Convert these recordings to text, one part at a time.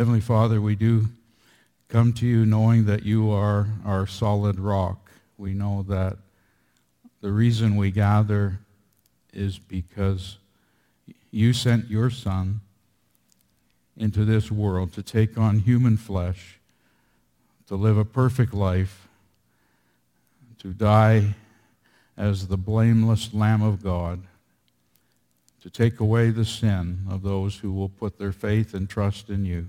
Heavenly Father, we do come to you knowing that you are our solid rock. We know that the reason we gather is because you sent your Son into this world to take on human flesh, to live a perfect life, to die as the blameless Lamb of God, to take away the sin of those who will put their faith and trust in you.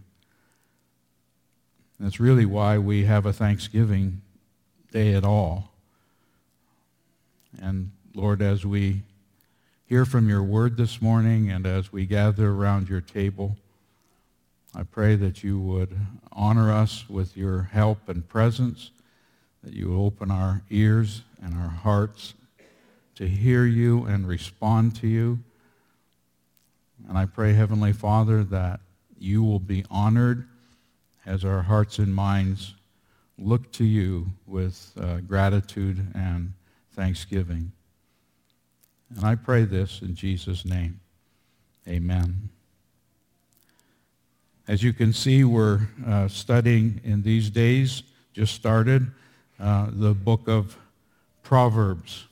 That's really why we have a Thanksgiving day at all. And Lord, as we hear from your word this morning and as we gather around your table, I pray that you would honor us with your help and presence, that you would open our ears and our hearts to hear you and respond to you. And I pray, Heavenly Father, that you will be honored as our hearts and minds look to you with uh, gratitude and thanksgiving. And I pray this in Jesus' name. Amen. As you can see, we're uh, studying in these days, just started, uh, the book of Proverbs.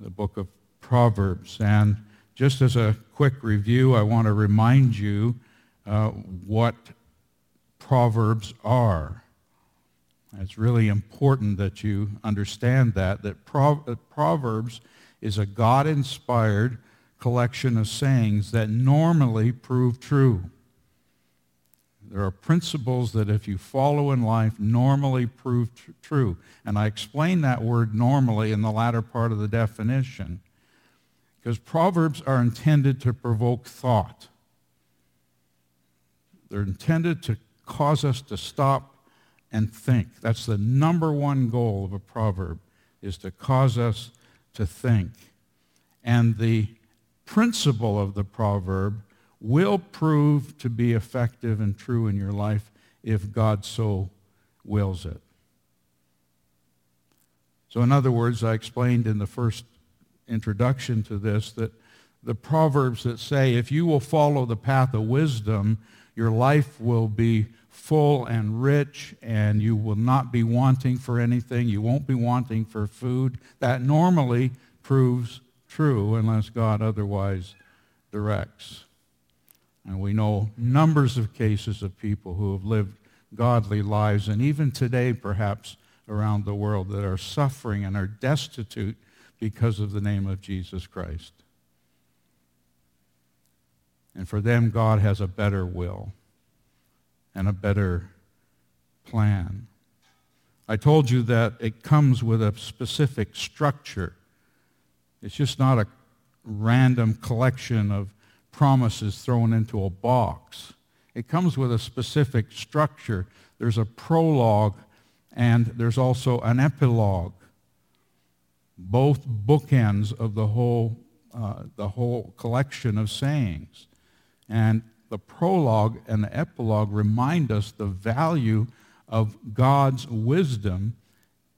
The book of Proverbs. And just as a quick review, I want to remind you uh, what Proverbs are. It's really important that you understand that, that Proverbs is a God-inspired collection of sayings that normally prove true. There are principles that if you follow in life normally prove tr- true. And I explain that word normally in the latter part of the definition because Proverbs are intended to provoke thought. They're intended to cause us to stop and think. That's the number one goal of a proverb, is to cause us to think. And the principle of the proverb will prove to be effective and true in your life if God so wills it. So in other words, I explained in the first introduction to this that the proverbs that say if you will follow the path of wisdom, your life will be full and rich, and you will not be wanting for anything. You won't be wanting for food. That normally proves true unless God otherwise directs. And we know numbers of cases of people who have lived godly lives, and even today, perhaps, around the world, that are suffering and are destitute because of the name of Jesus Christ. And for them, God has a better will and a better plan. I told you that it comes with a specific structure. It's just not a random collection of promises thrown into a box. It comes with a specific structure. There's a prologue and there's also an epilogue. Both bookends of the whole, uh, the whole collection of sayings. And the prologue and the epilogue remind us the value of God's wisdom,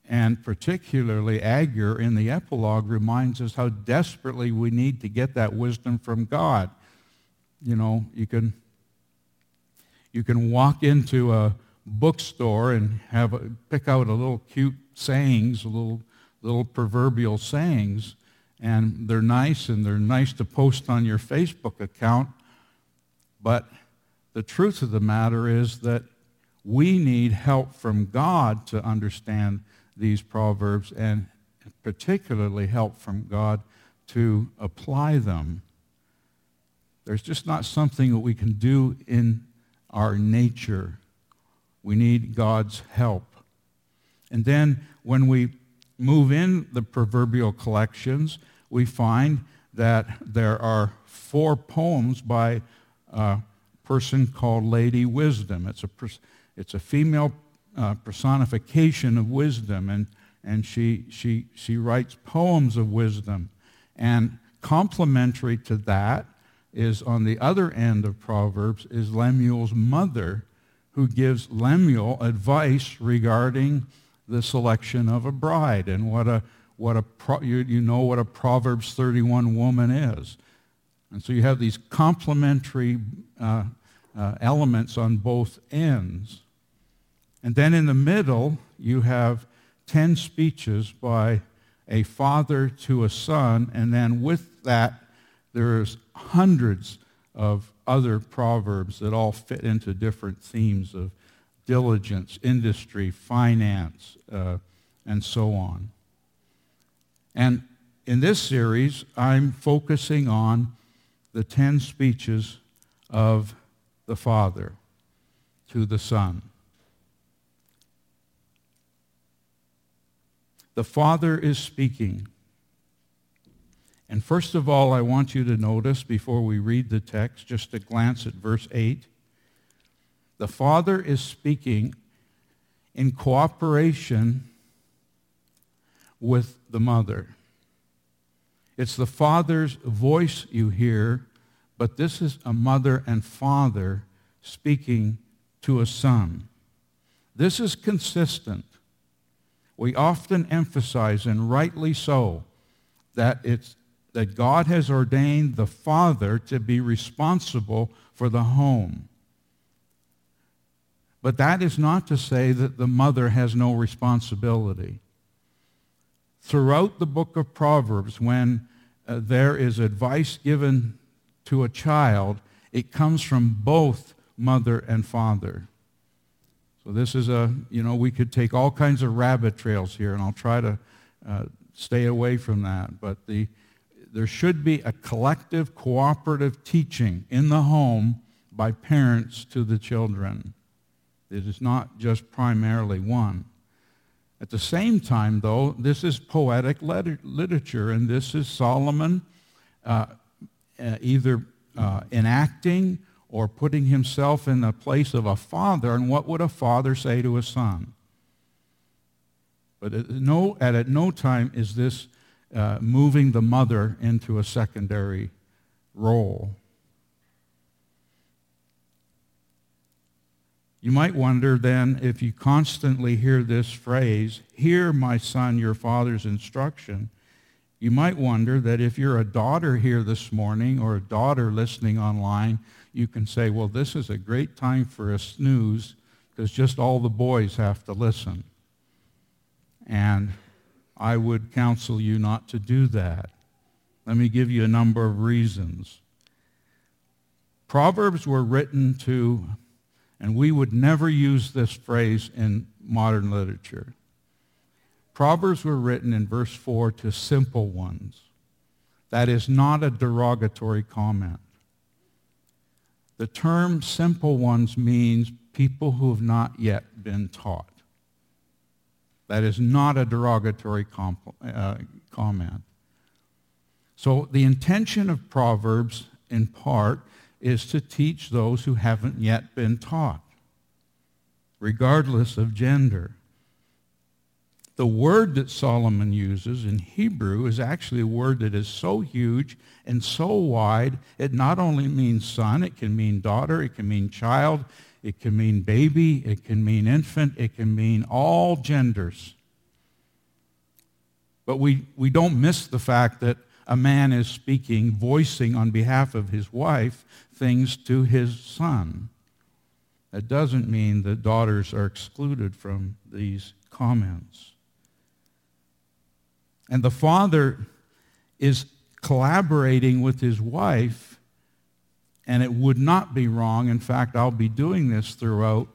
and particularly Agur in the epilogue reminds us how desperately we need to get that wisdom from God. You know, you can, you can walk into a bookstore and have a, pick out a little cute sayings, little, little proverbial sayings, and they're nice and they're nice to post on your Facebook account, but the truth of the matter is that we need help from God to understand these proverbs and particularly help from God to apply them. There's just not something that we can do in our nature. We need God's help. And then when we move in the proverbial collections, we find that there are four poems by a person called Lady Wisdom. It's a, it's a female uh, personification of wisdom, and, and she, she, she writes poems of wisdom. And complementary to that is on the other end of Proverbs is Lemuel's mother, who gives Lemuel advice regarding the selection of a bride and what a, what a you, you know what a Proverbs 31 woman is. And so you have these complementary uh, uh, elements on both ends. And then in the middle, you have 10 speeches by a father to a son, and then with that, there's hundreds of other proverbs that all fit into different themes of diligence, industry, finance, uh, and so on. And in this series, I'm focusing on the 10 speeches of the Father to the Son. The Father is speaking. And first of all, I want you to notice before we read the text, just a glance at verse 8. The Father is speaking in cooperation with the mother. It's the Father's voice you hear, but this is a mother and father speaking to a son. This is consistent. We often emphasize, and rightly so, that it's that God has ordained the father to be responsible for the home. But that is not to say that the mother has no responsibility. Throughout the book of Proverbs, when uh, there is advice given to a child, it comes from both mother and father. So this is a, you know, we could take all kinds of rabbit trails here, and I'll try to uh, stay away from that. But the, there should be a collective cooperative teaching in the home by parents to the children. It is not just primarily one. At the same time, though, this is poetic literature, and this is Solomon uh, uh, either uh, enacting or putting himself in the place of a father. And what would a father say to a son? But at no, at no time is this uh, moving the mother into a secondary role. You might wonder then if you constantly hear this phrase, hear my son your father's instruction, you might wonder that if you're a daughter here this morning or a daughter listening online, you can say, well, this is a great time for a snooze because just all the boys have to listen. And I would counsel you not to do that. Let me give you a number of reasons. Proverbs were written to, and we would never use this phrase in modern literature. Proverbs were written in verse 4 to simple ones. That is not a derogatory comment. The term simple ones means people who have not yet been taught. That is not a derogatory comp- uh, comment. So the intention of Proverbs, in part, is to teach those who haven't yet been taught, regardless of gender. The word that Solomon uses in Hebrew is actually a word that is so huge and so wide, it not only means son, it can mean daughter, it can mean child, it can mean baby, it can mean infant, it can mean all genders. But we, we don't miss the fact that a man is speaking, voicing on behalf of his wife things to his son. That doesn't mean that daughters are excluded from these comments. And the father is collaborating with his wife, and it would not be wrong. In fact, I'll be doing this throughout,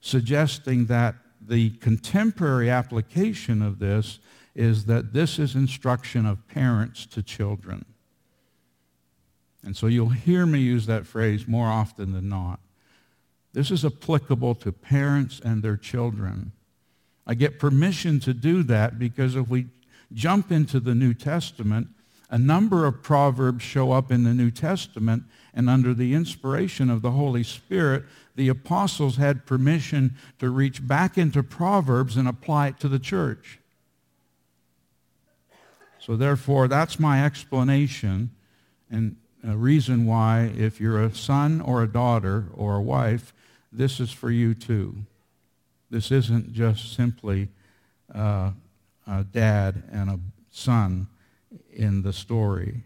suggesting that the contemporary application of this is that this is instruction of parents to children. And so you'll hear me use that phrase more often than not. This is applicable to parents and their children. I get permission to do that because if we jump into the New Testament, a number of proverbs show up in the New Testament, and under the inspiration of the Holy Spirit, the apostles had permission to reach back into Proverbs and apply it to the church. So therefore, that's my explanation and a reason why if you're a son or a daughter or a wife, this is for you too. This isn't just simply uh, a dad and a son in the story.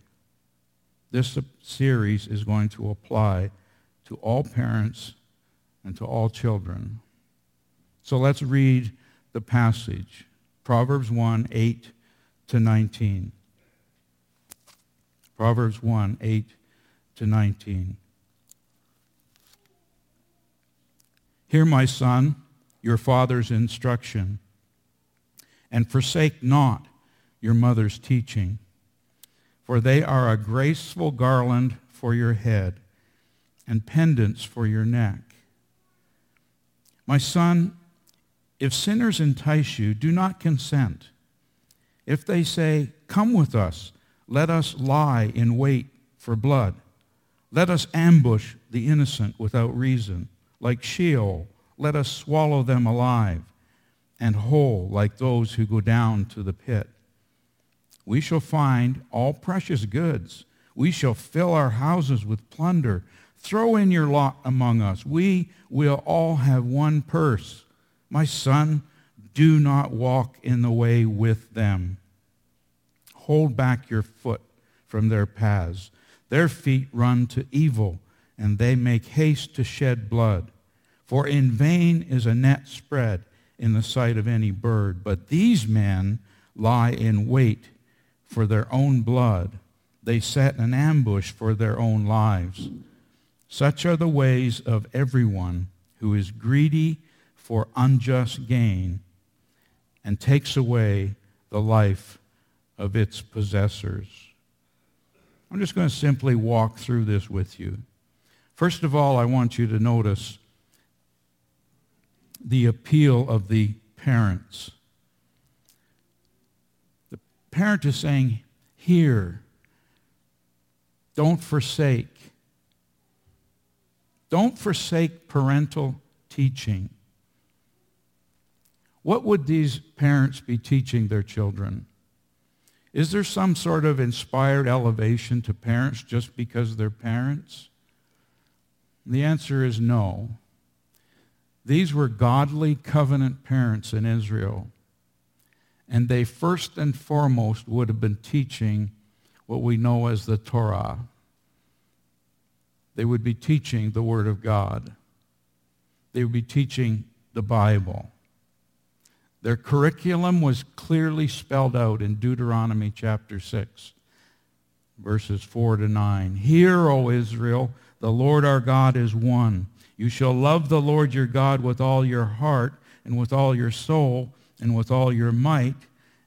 This series is going to apply to all parents and to all children. So let's read the passage. Proverbs 1, 8 to 19. Proverbs 1, 8 to 19. Hear, my son, your father's instruction, and forsake not your mother's teaching, for they are a graceful garland for your head and pendants for your neck. My son, if sinners entice you, do not consent. If they say, Come with us, let us lie in wait for blood. Let us ambush the innocent without reason. Like Sheol, let us swallow them alive, and whole like those who go down to the pit. We shall find all precious goods. We shall fill our houses with plunder. Throw in your lot among us. We will all have one purse. My son, do not walk in the way with them. Hold back your foot from their paths. Their feet run to evil, and they make haste to shed blood. For in vain is a net spread in the sight of any bird, but these men lie in wait for their own blood. They set an ambush for their own lives. Such are the ways of everyone who is greedy for unjust gain and takes away the life of its possessors. I'm just going to simply walk through this with you. First of all, I want you to notice the appeal of the parents. The parent is saying, Hear, don't forsake. Don't forsake parental teaching. What would these parents be teaching their children? Is there some sort of inspired elevation to parents just because they're parents? The answer is no. These were godly covenant parents in Israel. And they first and foremost would have been teaching what we know as the Torah. They would be teaching the Word of God. They would be teaching the Bible. Their curriculum was clearly spelled out in Deuteronomy chapter 6, verses 4 to 9. Hear, O Israel, the Lord our God is one. You shall love the Lord your God with all your heart and with all your soul and with all your might.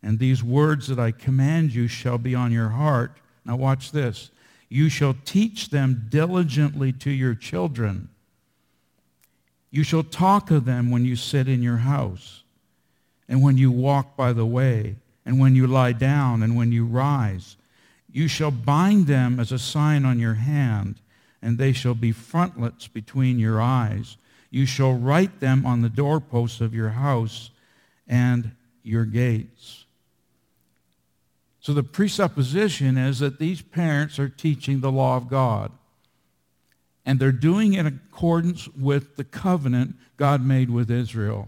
And these words that I command you shall be on your heart. Now watch this. You shall teach them diligently to your children. You shall talk of them when you sit in your house and when you walk by the way and when you lie down and when you rise. You shall bind them as a sign on your hand and they shall be frontlets between your eyes. You shall write them on the doorposts of your house and your gates. So the presupposition is that these parents are teaching the law of God. And they're doing it in accordance with the covenant God made with Israel.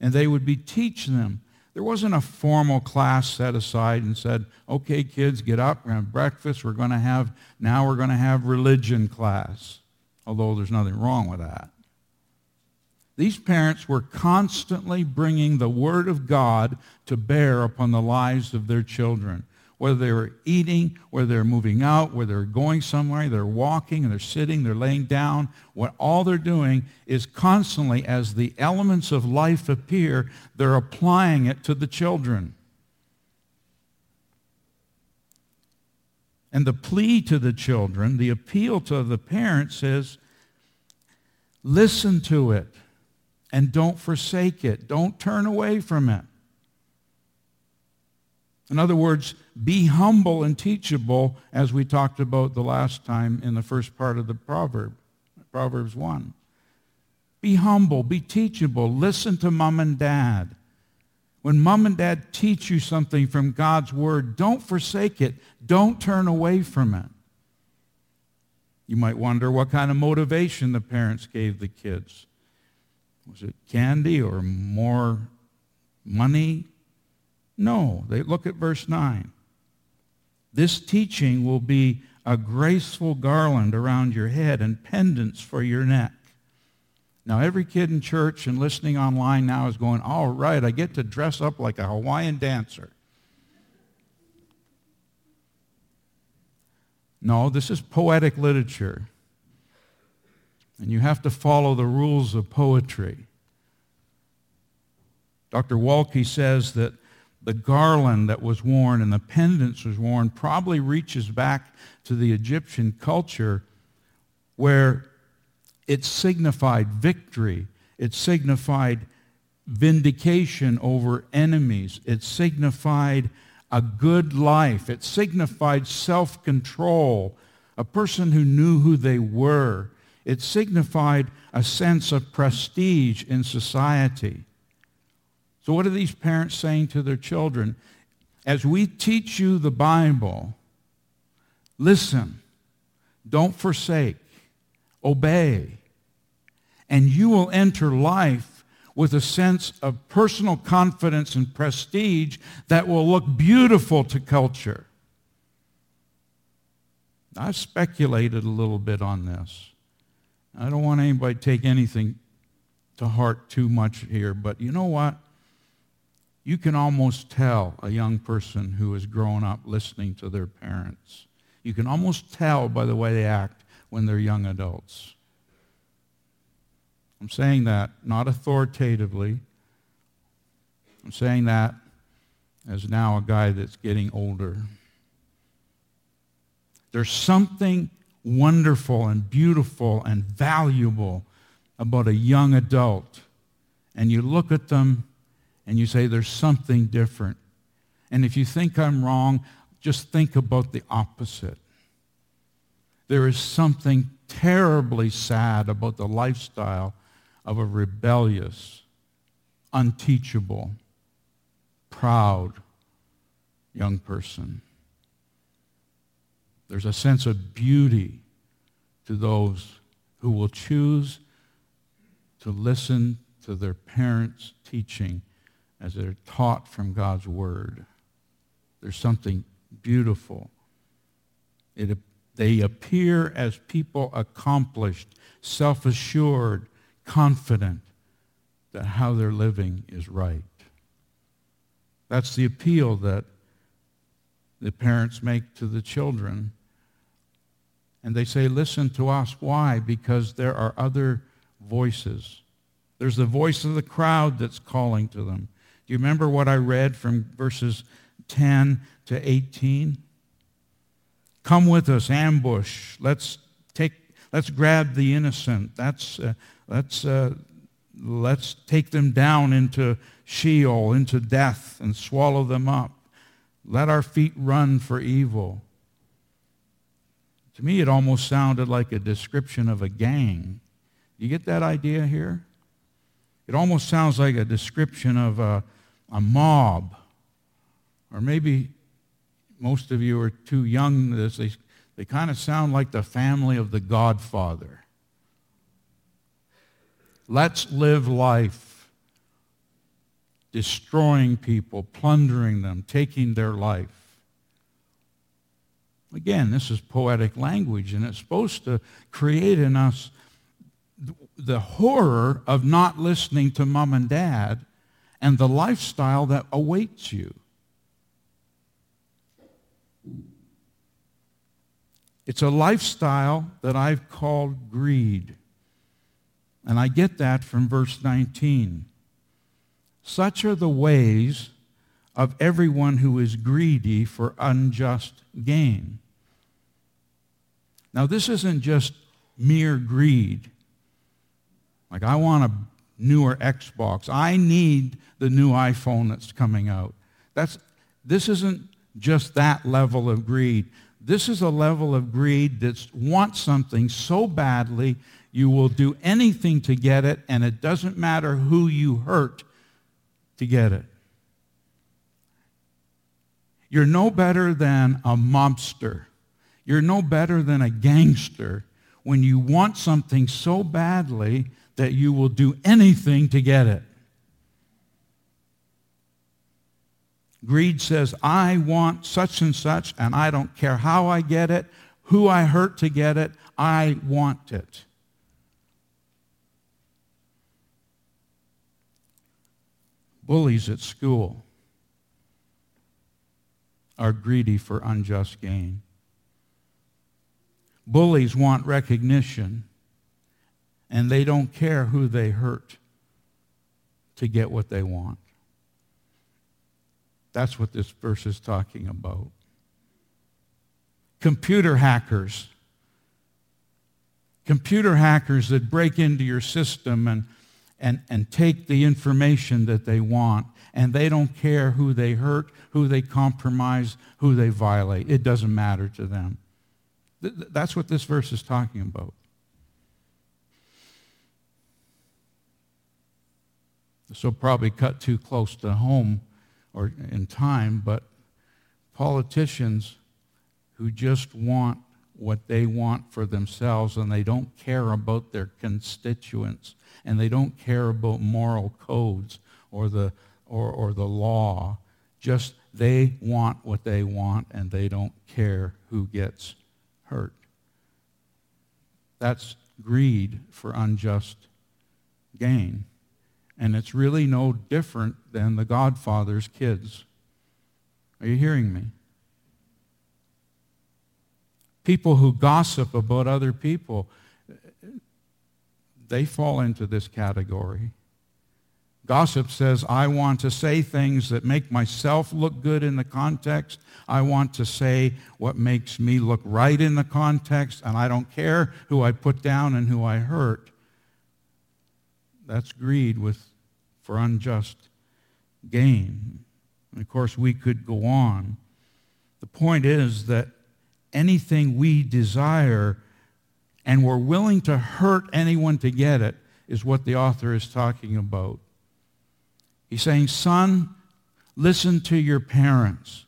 And they would be teaching them there wasn't a formal class set aside and said, okay, kids, get up, we're going to have breakfast, we're going to have, now we're going to have religion class. Although there's nothing wrong with that. These parents were constantly bringing the Word of God to bear upon the lives of their children whether they were eating, whether they're moving out, whether they're going somewhere, they're walking, and they're sitting, they're laying down. What all they're doing is constantly, as the elements of life appear, they're applying it to the children. And the plea to the children, the appeal to the parents is, listen to it and don't forsake it. Don't turn away from it. In other words, be humble and teachable, as we talked about the last time in the first part of the proverb, Proverbs 1. Be humble, be teachable, listen to mom and dad. When mom and dad teach you something from God's word, don't forsake it. Don't turn away from it. You might wonder what kind of motivation the parents gave the kids. Was it candy or more money, no, they look at verse 9. This teaching will be a graceful garland around your head and pendants for your neck. Now, every kid in church and listening online now is going, all right, I get to dress up like a Hawaiian dancer. No, this is poetic literature. And you have to follow the rules of poetry. Dr. Waltke says that the garland that was worn and the pendants was worn probably reaches back to the Egyptian culture where it signified victory. It signified vindication over enemies. It signified a good life. It signified self-control, a person who knew who they were. It signified a sense of prestige in society. So what are these parents saying to their children? As we teach you the Bible, listen, don't forsake, obey, and you will enter life with a sense of personal confidence and prestige that will look beautiful to culture. I've speculated a little bit on this. I don't want anybody to take anything to heart too much here, but you know what? You can almost tell a young person who has grown up listening to their parents. You can almost tell by the way they act when they're young adults. I'm saying that not authoritatively. I'm saying that as now a guy that's getting older. There's something wonderful and beautiful and valuable about a young adult. And you look at them and you say there's something different. And if you think I'm wrong, just think about the opposite. There is something terribly sad about the lifestyle of a rebellious, unteachable, proud young person. There's a sense of beauty to those who will choose to listen to their parents' teaching as they're taught from God's Word. There's something beautiful. It, they appear as people accomplished, self-assured, confident that how they're living is right. That's the appeal that the parents make to the children. And they say, listen to us. Why? Because there are other voices. There's the voice of the crowd that's calling to them. Do you remember what I read from verses 10 to 18? Come with us, ambush. Let's take, let's grab the innocent. That's, uh, let's, uh, let's take them down into Sheol, into death, and swallow them up. Let our feet run for evil. To me, it almost sounded like a description of a gang. You get that idea here? It almost sounds like a description of a, a mob. Or maybe most of you are too young this. They, they kind of sound like the family of the Godfather. Let's live life destroying people, plundering them, taking their life. Again, this is poetic language, and it's supposed to create in us the horror of not listening to mom and dad and the lifestyle that awaits you. It's a lifestyle that I've called greed. And I get that from verse 19. Such are the ways of everyone who is greedy for unjust gain. Now, this isn't just mere greed. Like, I want a newer Xbox. I need the new iPhone that's coming out. That's, this isn't just that level of greed. This is a level of greed that wants something so badly you will do anything to get it, and it doesn't matter who you hurt to get it. You're no better than a mobster. You're no better than a gangster when you want something so badly that you will do anything to get it. Greed says, I want such and such, and I don't care how I get it, who I hurt to get it. I want it. Bullies at school are greedy for unjust gain. Bullies want recognition, and they don't care who they hurt to get what they want. That's what this verse is talking about. Computer hackers. Computer hackers that break into your system and, and, and take the information that they want, and they don't care who they hurt, who they compromise, who they violate. It doesn't matter to them. That's what this verse is talking about. So probably cut too close to home or in time, but politicians who just want what they want for themselves and they don't care about their constituents and they don't care about moral codes or the, or, or the law. Just they want what they want and they don't care who gets hurt. That's greed for unjust gain. And it's really no different than the Godfather's kids. Are you hearing me? People who gossip about other people, they fall into this category. Gossip says, I want to say things that make myself look good in the context. I want to say what makes me look right in the context, and I don't care who I put down and who I hurt. That's greed with, for unjust gain. And of course, we could go on. The point is that anything we desire and we're willing to hurt anyone to get it is what the author is talking about. He's saying, son, listen to your parents.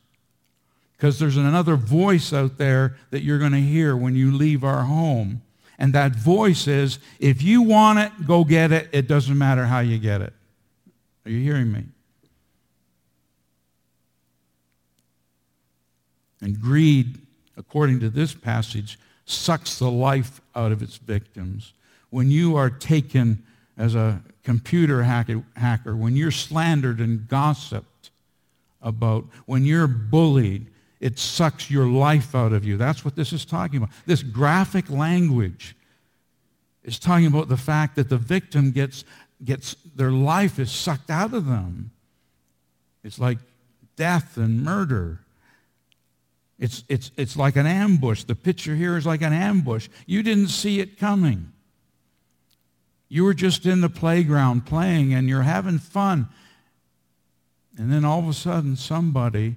Because there's another voice out there that you're going to hear when you leave our home. And that voice is, if you want it, go get it. It doesn't matter how you get it. Are you hearing me? And greed, according to this passage, sucks the life out of its victims. When you are taken as a computer hacker, when you're slandered and gossiped about, when you're bullied, it sucks your life out of you. That's what this is talking about. This graphic language is talking about the fact that the victim gets, gets their life is sucked out of them. It's like death and murder. It's, it's, it's like an ambush. The picture here is like an ambush. You didn't see it coming. You were just in the playground playing and you're having fun. And then all of a sudden, somebody,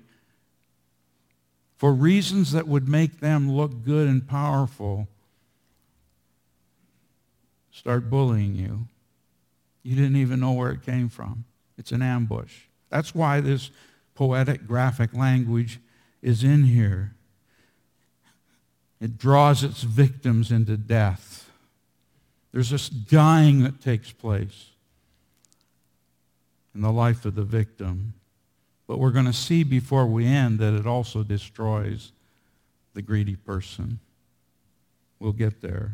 for reasons that would make them look good and powerful, start bullying you. You didn't even know where it came from. It's an ambush. That's why this poetic graphic language is in here. It draws its victims into death. There's this dying that takes place in the life of the victim. But we're going to see before we end that it also destroys the greedy person. We'll get there.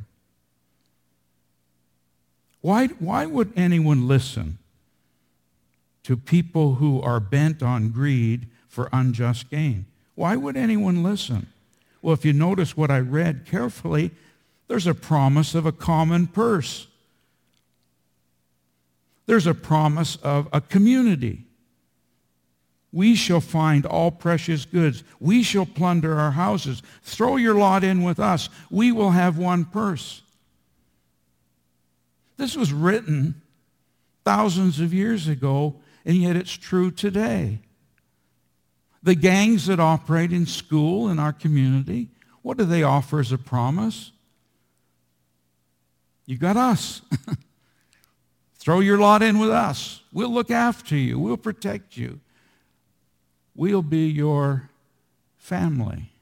Why, why would anyone listen to people who are bent on greed for unjust gain? Why would anyone listen? Well, if you notice what I read carefully, there's a promise of a common purse. There's a promise of a community. We shall find all precious goods. We shall plunder our houses. Throw your lot in with us. We will have one purse. This was written thousands of years ago, and yet it's true today. The gangs that operate in school in our community, what do they offer as a promise? You got us. Throw your lot in with us. We'll look after you. We'll protect you. We'll be your family.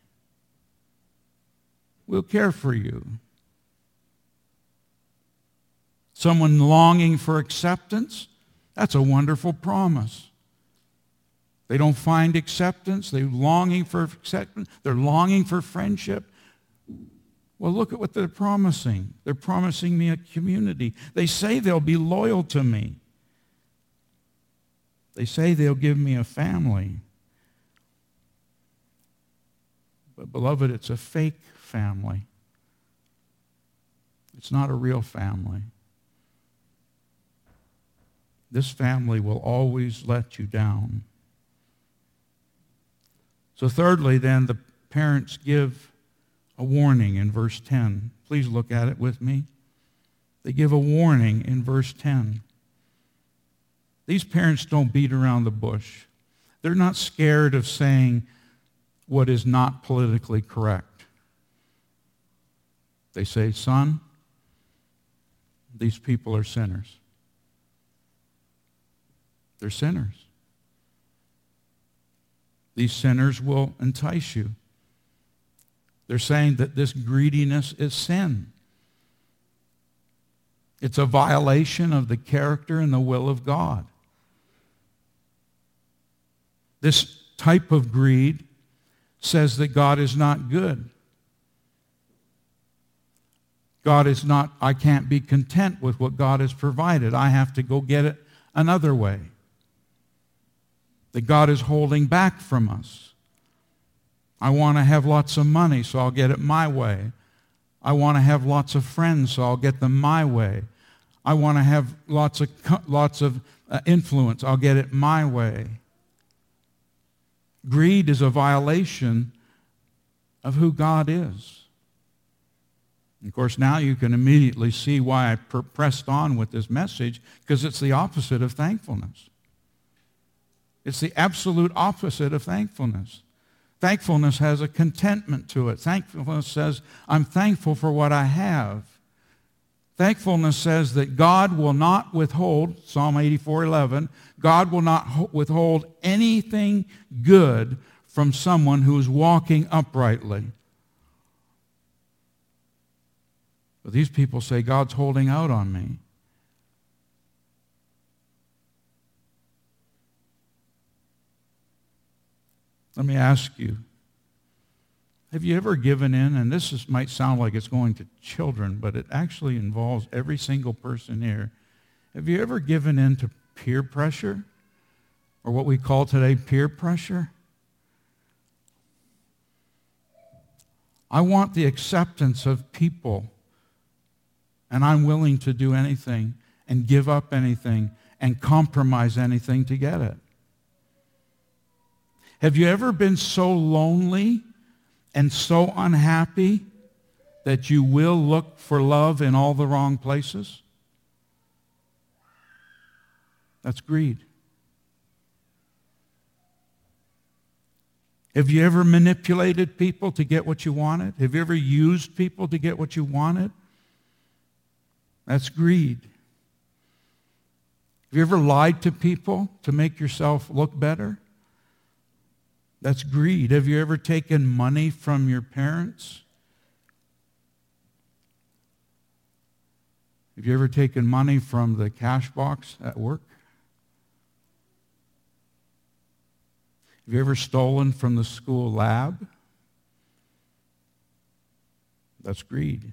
We'll care for you. Someone longing for acceptance, that's a wonderful promise. They don't find acceptance. They're longing for acceptance. They're longing for friendship. Well, look at what they're promising. They're promising me a community. They say they'll be loyal to me. They say they'll give me a family. But, beloved, it's a fake family. It's not a real family. This family will always let you down. So, thirdly, then, the parents give a warning in verse 10. Please look at it with me. They give a warning in verse 10. These parents don't beat around the bush. They're not scared of saying what is not politically correct. They say, son, these people are sinners. They're sinners. These sinners will entice you. They're saying that this greediness is sin. It's a violation of the character and the will of God. This type of greed says that God is not good. God is not, I can't be content with what God has provided. I have to go get it another way. That God is holding back from us. I want to have lots of money, so I'll get it my way. I want to have lots of friends, so I'll get them my way. I want to have lots of, lots of uh, influence, I'll get it my way. Greed is a violation of who God is. Of course, now you can immediately see why I per- pressed on with this message, because it's the opposite of thankfulness. It's the absolute opposite of thankfulness. Thankfulness has a contentment to it. Thankfulness says, I'm thankful for what I have. Thankfulness says that God will not withhold, Psalm 84:11, God will not withhold anything good from someone who is walking uprightly. But these people say God's holding out on me. Let me ask you, have you ever given in? And this is, might sound like it's going to children, but it actually involves every single person here. Have you ever given in to peer pressure? Or what we call today peer pressure? I want the acceptance of people, and I'm willing to do anything and give up anything and compromise anything to get it. Have you ever been so lonely and so unhappy that you will look for love in all the wrong places? That's greed. Have you ever manipulated people to get what you wanted? Have you ever used people to get what you wanted? That's greed. Have you ever lied to people to make yourself look better? That's greed. Have you ever taken money from your parents? Have you ever taken money from the cash box at work? Have you ever stolen from the school lab? That's greed.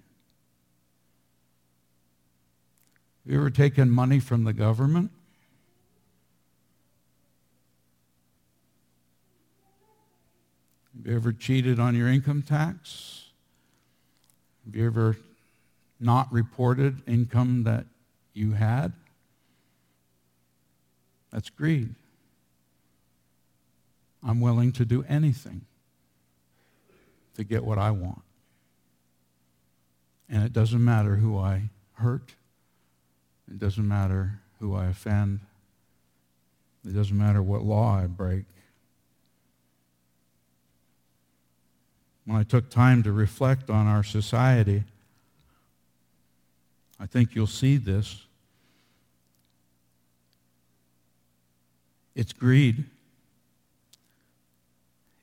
Have you ever taken money from the government? Have you ever cheated on your income tax? Have you ever not reported income that you had? That's greed. I'm willing to do anything to get what I want. And it doesn't matter who I hurt. It doesn't matter who I offend. It doesn't matter what law I break. When I took time to reflect on our society, I think you'll see this. It's greed.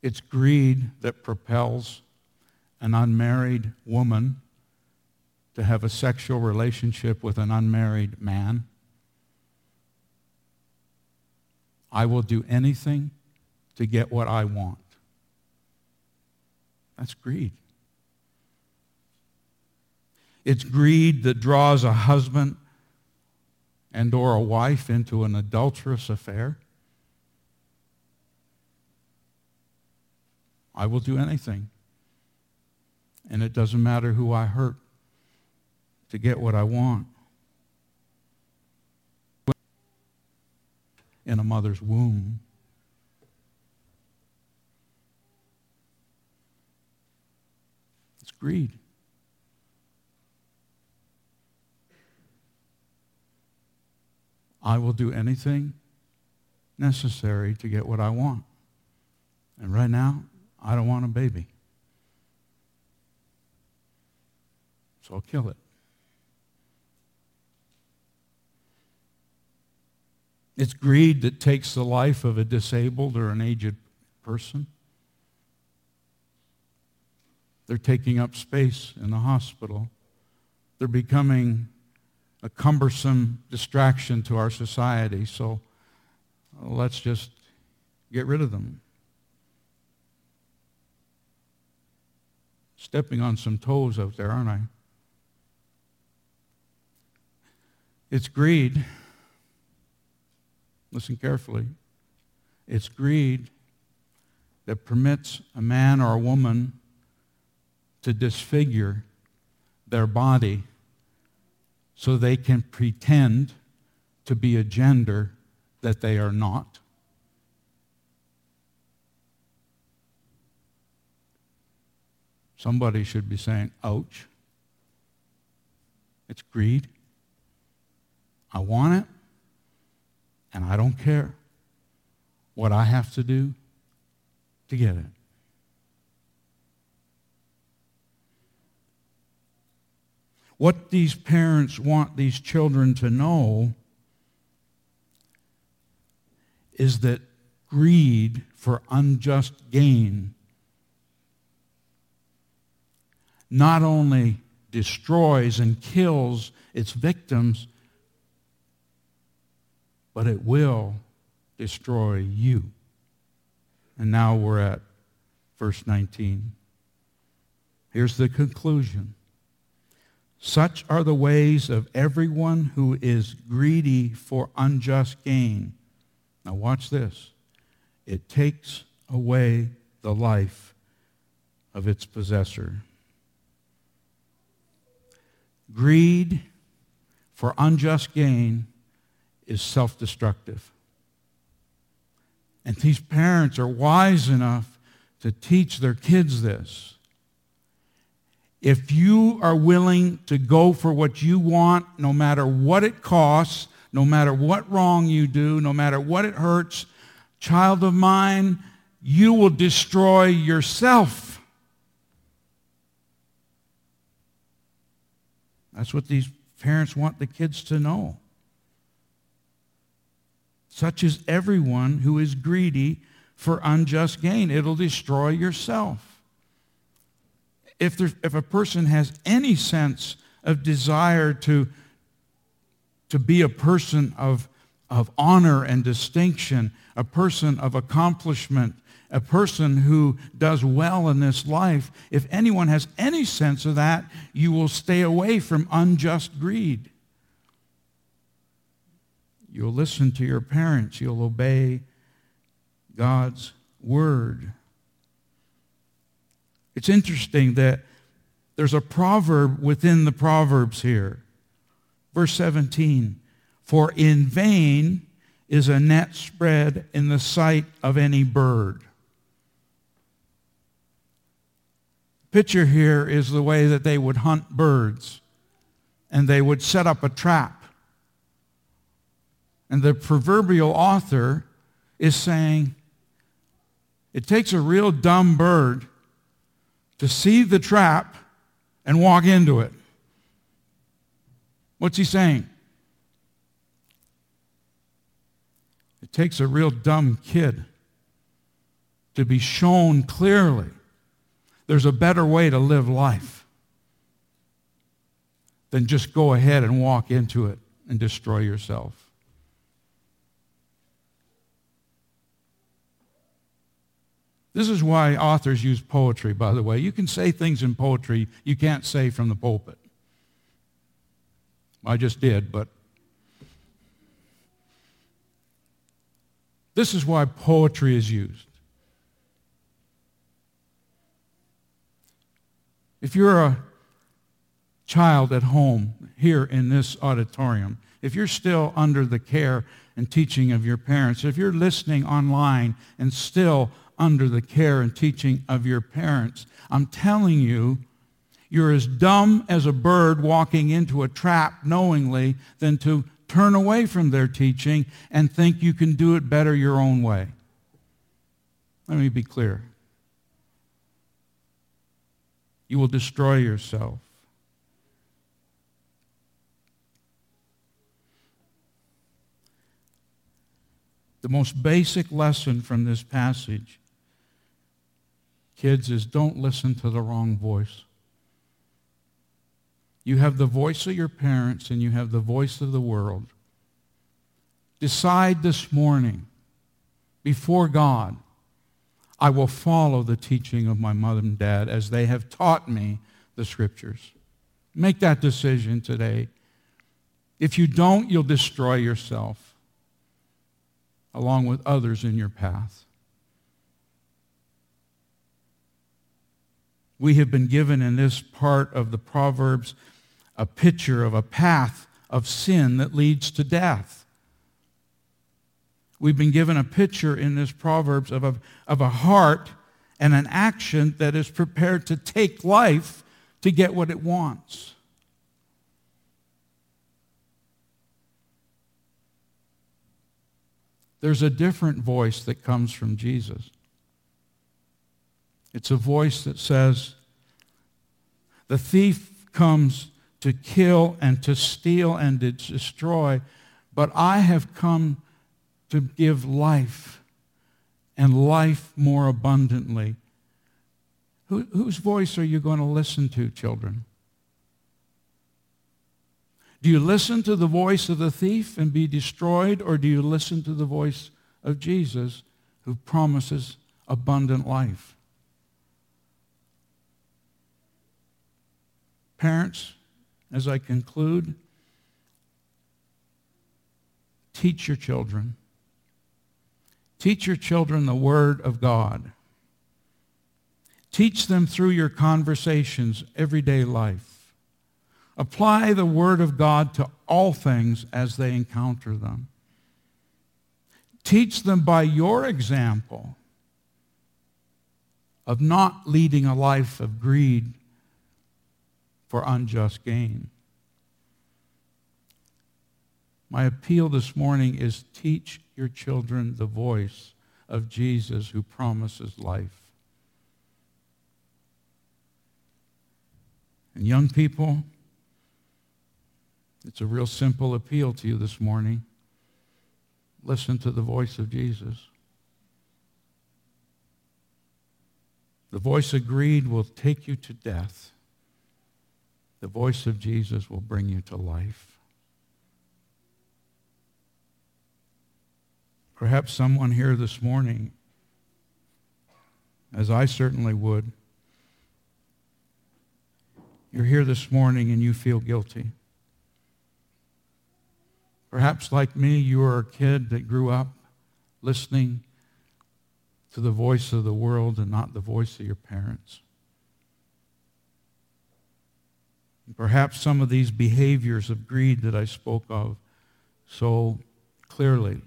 It's greed that propels an unmarried woman to have a sexual relationship with an unmarried man. I will do anything to get what I want. That's greed. It's greed that draws a husband and or a wife into an adulterous affair. I will do anything. And it doesn't matter who I hurt to get what I want. In a mother's womb. Greed. I will do anything necessary to get what I want. And right now, I don't want a baby. So I'll kill it. It's greed that takes the life of a disabled or an aged person. They're taking up space in the hospital. They're becoming a cumbersome distraction to our society. So uh, let's just get rid of them. Stepping on some toes out there, aren't I? It's greed. Listen carefully. It's greed that permits a man or a woman to disfigure their body so they can pretend to be a gender that they are not. Somebody should be saying, ouch. It's greed. I want it, and I don't care what I have to do to get it. What these parents want these children to know is that greed for unjust gain not only destroys and kills its victims, but it will destroy you. And now we're at verse 19. Here's the conclusion. Such are the ways of everyone who is greedy for unjust gain. Now watch this. It takes away the life of its possessor. Greed for unjust gain is self-destructive. And these parents are wise enough to teach their kids this. If you are willing to go for what you want, no matter what it costs, no matter what wrong you do, no matter what it hurts, child of mine, you will destroy yourself. That's what these parents want the kids to know. Such is everyone who is greedy for unjust gain. It'll destroy yourself if, there, if a person has any sense of desire to, to be a person of, of honor and distinction, a person of accomplishment, a person who does well in this life, if anyone has any sense of that, you will stay away from unjust greed. You'll listen to your parents. You'll obey God's word. It's interesting that there's a proverb within the Proverbs here. Verse 17, for in vain is a net spread in the sight of any bird. Picture here is the way that they would hunt birds and they would set up a trap. And the proverbial author is saying, it takes a real dumb bird to see the trap and walk into it. What's he saying? It takes a real dumb kid to be shown clearly there's a better way to live life than just go ahead and walk into it and destroy yourself. This is why authors use poetry, by the way. You can say things in poetry you can't say from the pulpit. I just did, but this is why poetry is used. If you're a child at home here in this auditorium, if you're still under the care and teaching of your parents, if you're listening online and still under the care and teaching of your parents, I'm telling you, you're as dumb as a bird walking into a trap knowingly than to turn away from their teaching and think you can do it better your own way. Let me be clear. You will destroy yourself. The most basic lesson from this passage, kids, is don't listen to the wrong voice. You have the voice of your parents and you have the voice of the world. Decide this morning before God, I will follow the teaching of my mother and dad as they have taught me the scriptures. Make that decision today. If you don't, you'll destroy yourself along with others in your path. We have been given in this part of the Proverbs a picture of a path of sin that leads to death. We've been given a picture in this Proverbs of a, of a heart and an action that is prepared to take life to get what it wants. There's a different voice that comes from Jesus. It's a voice that says, the thief comes to kill and to steal and to destroy, but I have come to give life and life more abundantly. Who, whose voice are you going to listen to, children? Do you listen to the voice of the thief and be destroyed, or do you listen to the voice of Jesus who promises abundant life? Parents, as I conclude, teach your children. Teach your children the Word of God. Teach them through your conversations, everyday life. Apply the Word of God to all things as they encounter them. Teach them by your example of not leading a life of greed for unjust gain. My appeal this morning is teach your children the voice of Jesus who promises life. And young people, it's a real simple appeal to you this morning. Listen to the voice of Jesus. The voice of greed will take you to death. The voice of Jesus will bring you to life. Perhaps someone here this morning, as I certainly would, you're here this morning and you feel guilty. Perhaps like me, you are a kid that grew up listening to the voice of the world and not the voice of your parents. Perhaps some of these behaviors of greed that I spoke of so clearly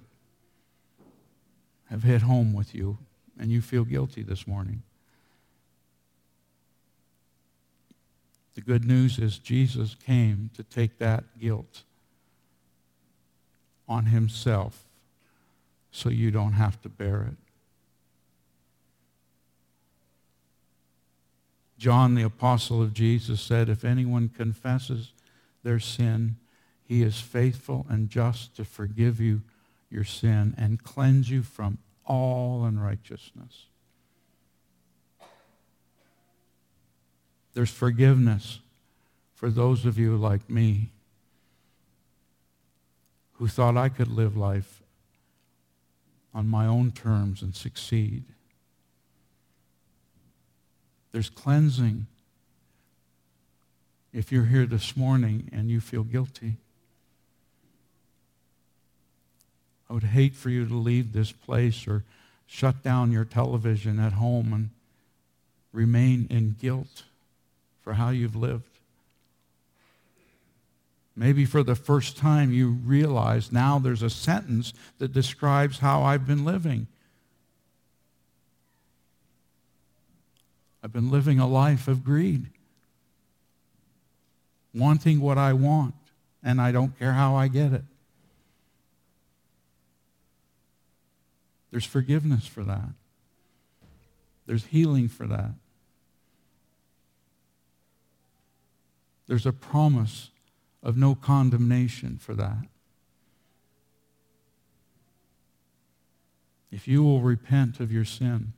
have hit home with you and you feel guilty this morning. The good news is Jesus came to take that guilt on himself so you don't have to bear it. John, the apostle of Jesus, said, If anyone confesses their sin, he is faithful and just to forgive you your sin and cleanse you from all unrighteousness. There's forgiveness for those of you like me who thought I could live life on my own terms and succeed. There's cleansing. If you're here this morning and you feel guilty, I would hate for you to leave this place or shut down your television at home and remain in guilt for how you've lived. Maybe for the first time you realize now there's a sentence that describes how I've been living. I've been living a life of greed, wanting what I want, and I don't care how I get it. There's forgiveness for that. There's healing for that. There's a promise of no condemnation for that. If you will repent of your sin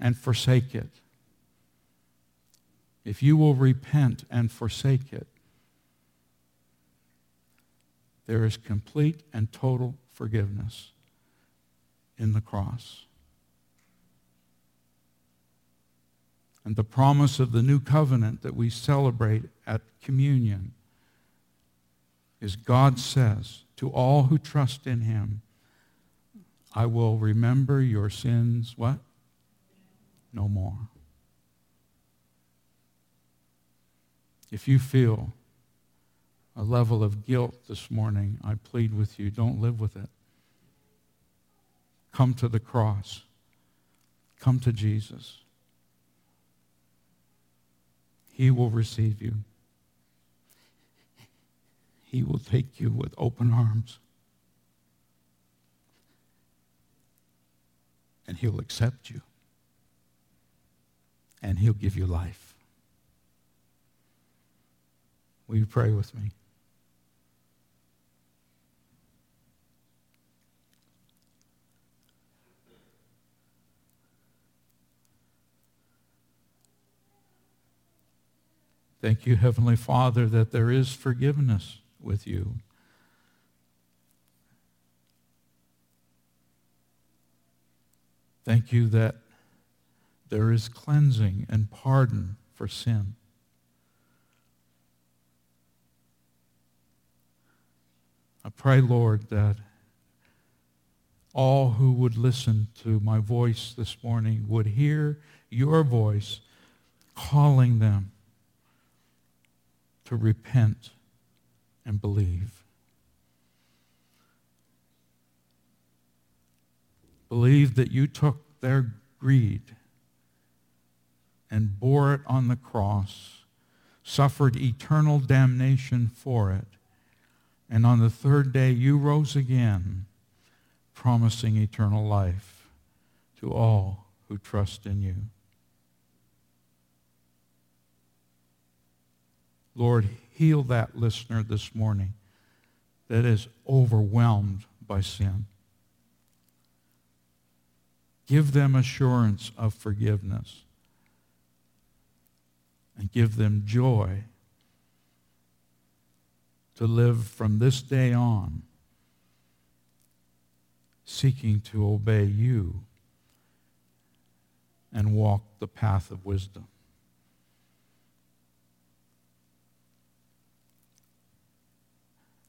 and forsake it, if you will repent and forsake it, there is complete and total forgiveness in the cross. And the promise of the new covenant that we celebrate at communion is God says to all who trust in him, I will remember your sins, what? No more. If you feel a level of guilt this morning, I plead with you, don't live with it. Come to the cross. Come to Jesus. He will receive you. He will take you with open arms. And he'll accept you. And he'll give you life. Will you pray with me? Thank you, Heavenly Father, that there is forgiveness with you. Thank you that there is cleansing and pardon for sin. I pray, Lord, that all who would listen to my voice this morning would hear your voice calling them to repent and believe. Believe that you took their greed and bore it on the cross, suffered eternal damnation for it, and on the third day you rose again, promising eternal life to all who trust in you. Lord, heal that listener this morning that is overwhelmed by sin. Give them assurance of forgiveness and give them joy to live from this day on seeking to obey you and walk the path of wisdom.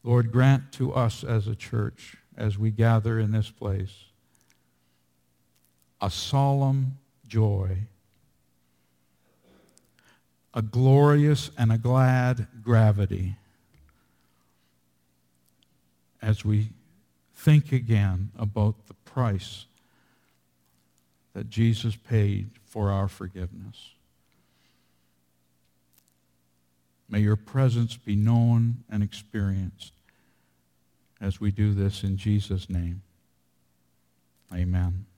Lord, grant to us as a church, as we gather in this place, a solemn joy, a glorious and a glad gravity as we think again about the price that Jesus paid for our forgiveness. May your presence be known and experienced as we do this in Jesus' name. Amen.